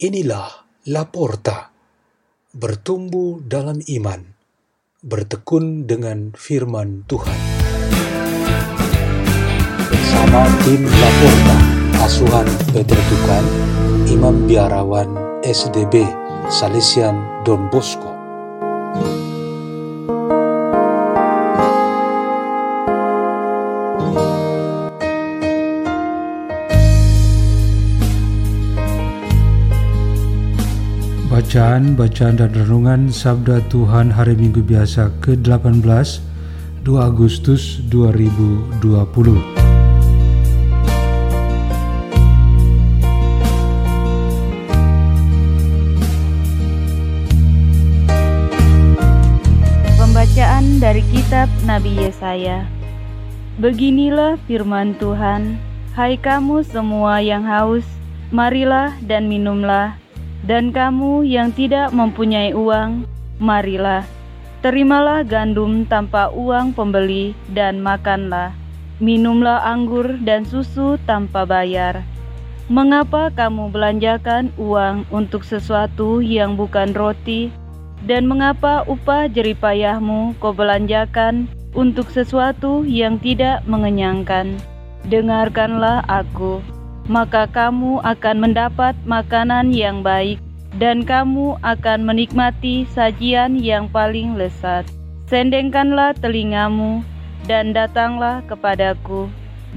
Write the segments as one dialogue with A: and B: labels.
A: Inilah Laporta, bertumbuh dalam iman, bertekun dengan firman Tuhan. Bersama tim Laporta, asuhan Peter Tukan, Imam Biarawan SDB, Salesian Don Bosco. Bacaan, bacaan dan renungan Sabda Tuhan Hari Minggu Biasa ke-18 2 Agustus 2020
B: Pembacaan dari Kitab Nabi Yesaya. Beginilah firman Tuhan Hai kamu semua yang haus, marilah dan minumlah dan kamu yang tidak mempunyai uang, marilah, terimalah gandum tanpa uang pembeli dan makanlah. Minumlah anggur dan susu tanpa bayar. Mengapa kamu belanjakan uang untuk sesuatu yang bukan roti? Dan mengapa upah jeripayahmu kau belanjakan untuk sesuatu yang tidak mengenyangkan? Dengarkanlah aku maka kamu akan mendapat makanan yang baik, dan kamu akan menikmati sajian yang paling lezat. Sendengkanlah telingamu, dan datanglah kepadaku.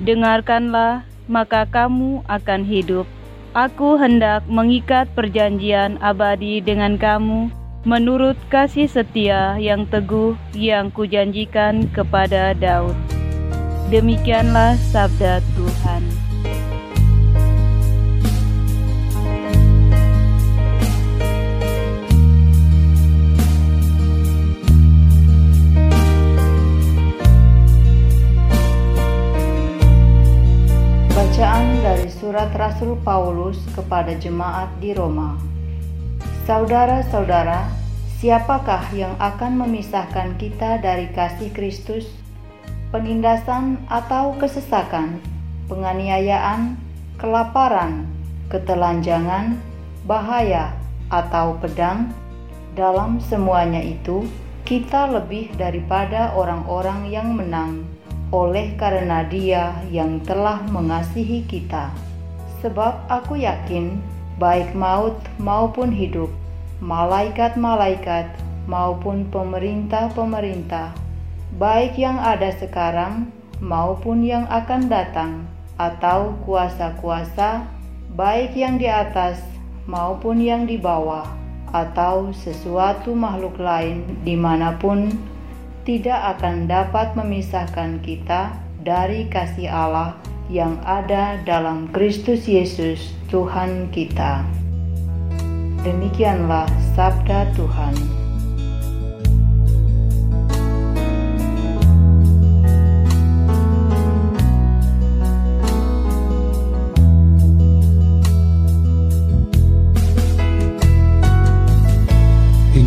B: Dengarkanlah, maka kamu akan hidup. Aku hendak mengikat perjanjian abadi dengan kamu, menurut kasih setia yang teguh yang kujanjikan kepada Daud. Demikianlah sabda Tuhan.
C: Surat Rasul Paulus kepada jemaat di Roma. Saudara-saudara, siapakah yang akan memisahkan kita dari kasih Kristus? Penindasan atau kesesakan, penganiayaan, kelaparan, ketelanjangan, bahaya, atau pedang? Dalam semuanya itu, kita lebih daripada orang-orang yang menang oleh karena Dia yang telah mengasihi kita. Sebab aku yakin, baik maut maupun hidup, malaikat-malaikat maupun pemerintah-pemerintah, baik yang ada sekarang maupun yang akan datang, atau kuasa-kuasa, baik yang di atas maupun yang di bawah, atau sesuatu makhluk lain di mana pun, tidak akan dapat memisahkan kita dari kasih Allah yang ada dalam Kristus Yesus Tuhan kita. Demikianlah sabda Tuhan.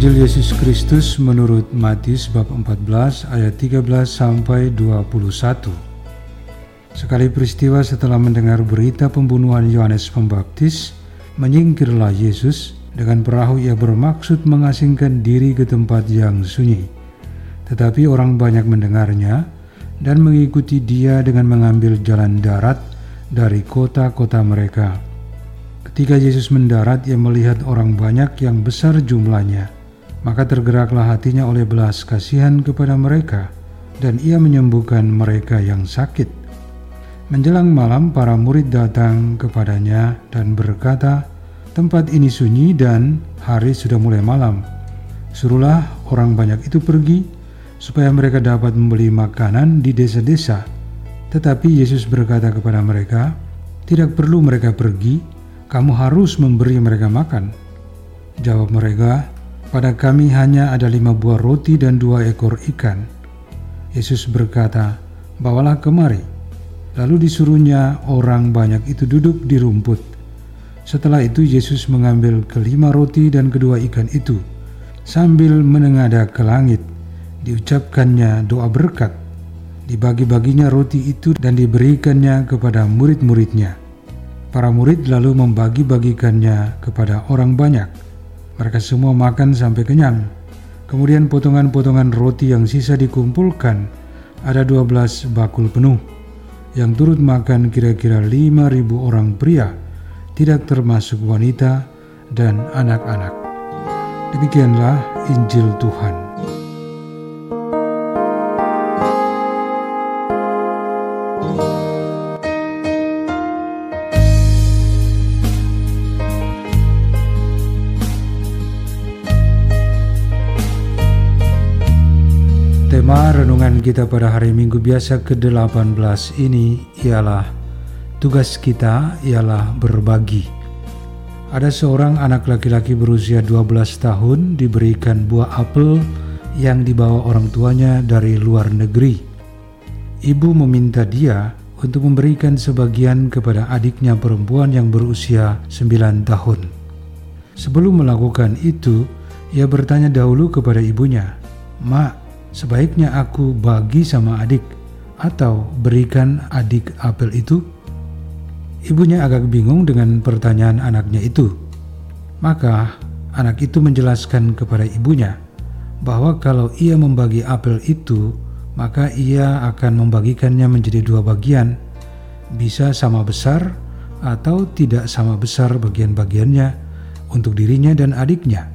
A: Injil Yesus Kristus menurut Matius bab 14 ayat 13 sampai 21. Sekali peristiwa setelah mendengar berita pembunuhan Yohanes Pembaptis, menyingkirlah Yesus dengan perahu ia bermaksud mengasingkan diri ke tempat yang sunyi. Tetapi orang banyak mendengarnya dan mengikuti dia dengan mengambil jalan darat dari kota-kota mereka. Ketika Yesus mendarat, ia melihat orang banyak yang besar jumlahnya. Maka tergeraklah hatinya oleh belas kasihan kepada mereka, dan ia menyembuhkan mereka yang sakit Menjelang malam, para murid datang kepadanya dan berkata, "Tempat ini sunyi dan hari sudah mulai malam. Suruhlah orang banyak itu pergi, supaya mereka dapat membeli makanan di desa-desa." Tetapi Yesus berkata kepada mereka, "Tidak perlu mereka pergi, kamu harus memberi mereka makan." Jawab mereka, "Pada kami hanya ada lima buah roti dan dua ekor ikan." Yesus berkata, "Bawalah kemari." Lalu disuruhnya orang banyak itu duduk di rumput. Setelah itu Yesus mengambil kelima roti dan kedua ikan itu. Sambil menengadah ke langit, diucapkannya doa berkat. Dibagi-baginya roti itu dan diberikannya kepada murid-muridnya. Para murid lalu membagi-bagikannya kepada orang banyak. Mereka semua makan sampai kenyang. Kemudian potongan-potongan roti yang sisa dikumpulkan ada 12 bakul penuh yang turut makan kira-kira 5.000 orang pria, tidak termasuk wanita dan anak-anak. Demikianlah Injil Tuhan. Tema renungan kita pada hari Minggu biasa ke-18 ini ialah tugas kita ialah berbagi. Ada seorang anak laki-laki berusia 12 tahun diberikan buah apel yang dibawa orang tuanya dari luar negeri. Ibu meminta dia untuk memberikan sebagian kepada adiknya perempuan yang berusia 9 tahun. Sebelum melakukan itu, ia bertanya dahulu kepada ibunya, "Mak, sebaiknya aku bagi sama adik atau berikan adik apel itu? Ibunya agak bingung dengan pertanyaan anaknya itu. Maka anak itu menjelaskan kepada ibunya bahwa kalau ia membagi apel itu, maka ia akan membagikannya menjadi dua bagian, bisa sama besar atau tidak sama besar bagian-bagiannya untuk dirinya dan adiknya.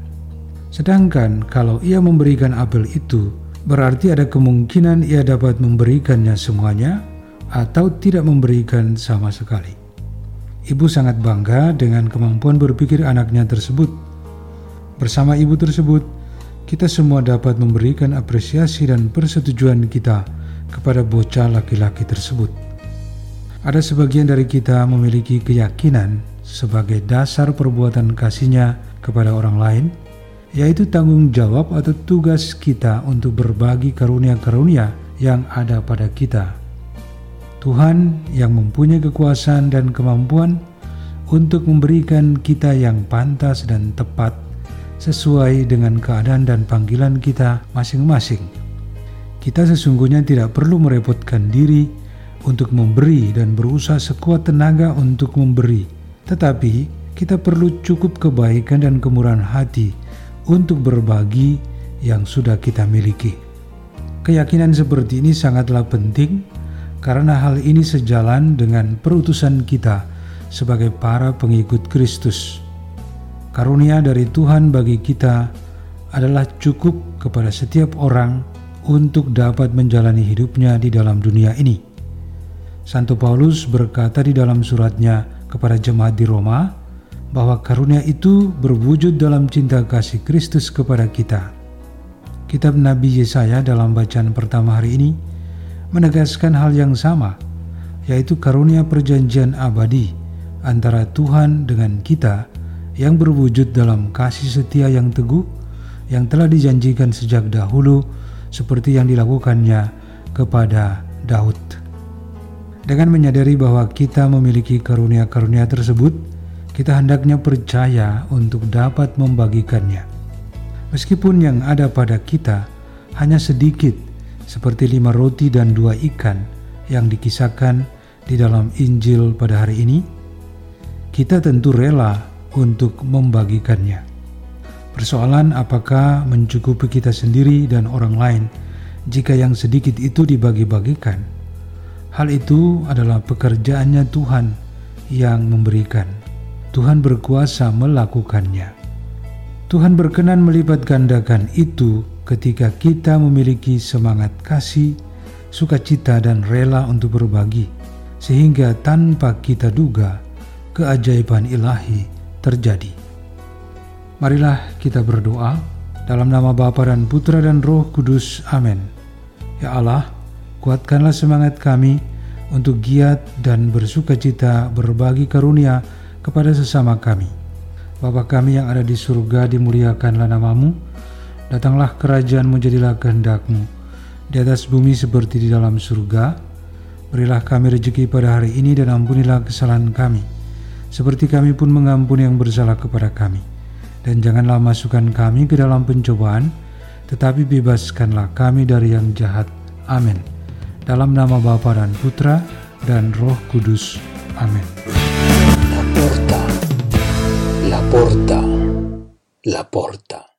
A: Sedangkan kalau ia memberikan apel itu berarti ada kemungkinan ia dapat memberikannya semuanya atau tidak memberikan sama sekali. Ibu sangat bangga dengan kemampuan berpikir anaknya tersebut. Bersama ibu tersebut, kita semua dapat memberikan apresiasi dan persetujuan kita kepada bocah laki-laki tersebut. Ada sebagian dari kita memiliki keyakinan sebagai dasar perbuatan kasihnya kepada orang lain, yaitu tanggung jawab atau tugas kita untuk berbagi karunia-karunia yang ada pada kita. Tuhan yang mempunyai kekuasaan dan kemampuan untuk memberikan kita yang pantas dan tepat sesuai dengan keadaan dan panggilan kita masing-masing. Kita sesungguhnya tidak perlu merepotkan diri untuk memberi dan berusaha sekuat tenaga untuk memberi, tetapi kita perlu cukup kebaikan dan kemurahan hati untuk berbagi yang sudah kita miliki. Keyakinan seperti ini sangatlah penting karena hal ini sejalan dengan perutusan kita sebagai para pengikut Kristus. Karunia dari Tuhan bagi kita adalah cukup kepada setiap orang untuk dapat menjalani hidupnya di dalam dunia ini. Santo Paulus berkata di dalam suratnya kepada jemaat di Roma, bahwa karunia itu berwujud dalam cinta kasih Kristus kepada kita. Kitab Nabi Yesaya dalam bacaan pertama hari ini menegaskan hal yang sama, yaitu karunia perjanjian abadi antara Tuhan dengan kita yang berwujud dalam kasih setia yang teguh yang telah dijanjikan sejak dahulu seperti yang dilakukannya kepada Daud. Dengan menyadari bahwa kita memiliki karunia-karunia tersebut, kita hendaknya percaya untuk dapat membagikannya. Meskipun yang ada pada kita hanya sedikit, seperti lima roti dan dua ikan yang dikisahkan di dalam Injil pada hari ini, kita tentu rela untuk membagikannya. Persoalan apakah mencukupi kita sendiri dan orang lain jika yang sedikit itu dibagi-bagikan? Hal itu adalah pekerjaannya Tuhan yang memberikan. Tuhan berkuasa melakukannya. Tuhan berkenan melipat gandakan itu ketika kita memiliki semangat kasih, sukacita, dan rela untuk berbagi, sehingga tanpa kita duga, keajaiban ilahi terjadi. Marilah kita berdoa dalam nama Bapa dan Putra dan Roh Kudus. Amin. Ya Allah, kuatkanlah semangat kami untuk giat dan bersukacita berbagi karunia kepada sesama kami. Bapa kami yang ada di surga, dimuliakanlah namamu, datanglah kerajaanmu, jadilah kehendakmu, di atas bumi seperti di dalam surga. Berilah kami rezeki pada hari ini dan ampunilah kesalahan kami, seperti kami pun mengampuni yang bersalah kepada kami. Dan janganlah masukkan kami ke dalam pencobaan, tetapi bebaskanlah kami dari yang jahat. Amin. Dalam nama Bapa dan Putra dan Roh Kudus. Amin. Porta, la porta, la porta.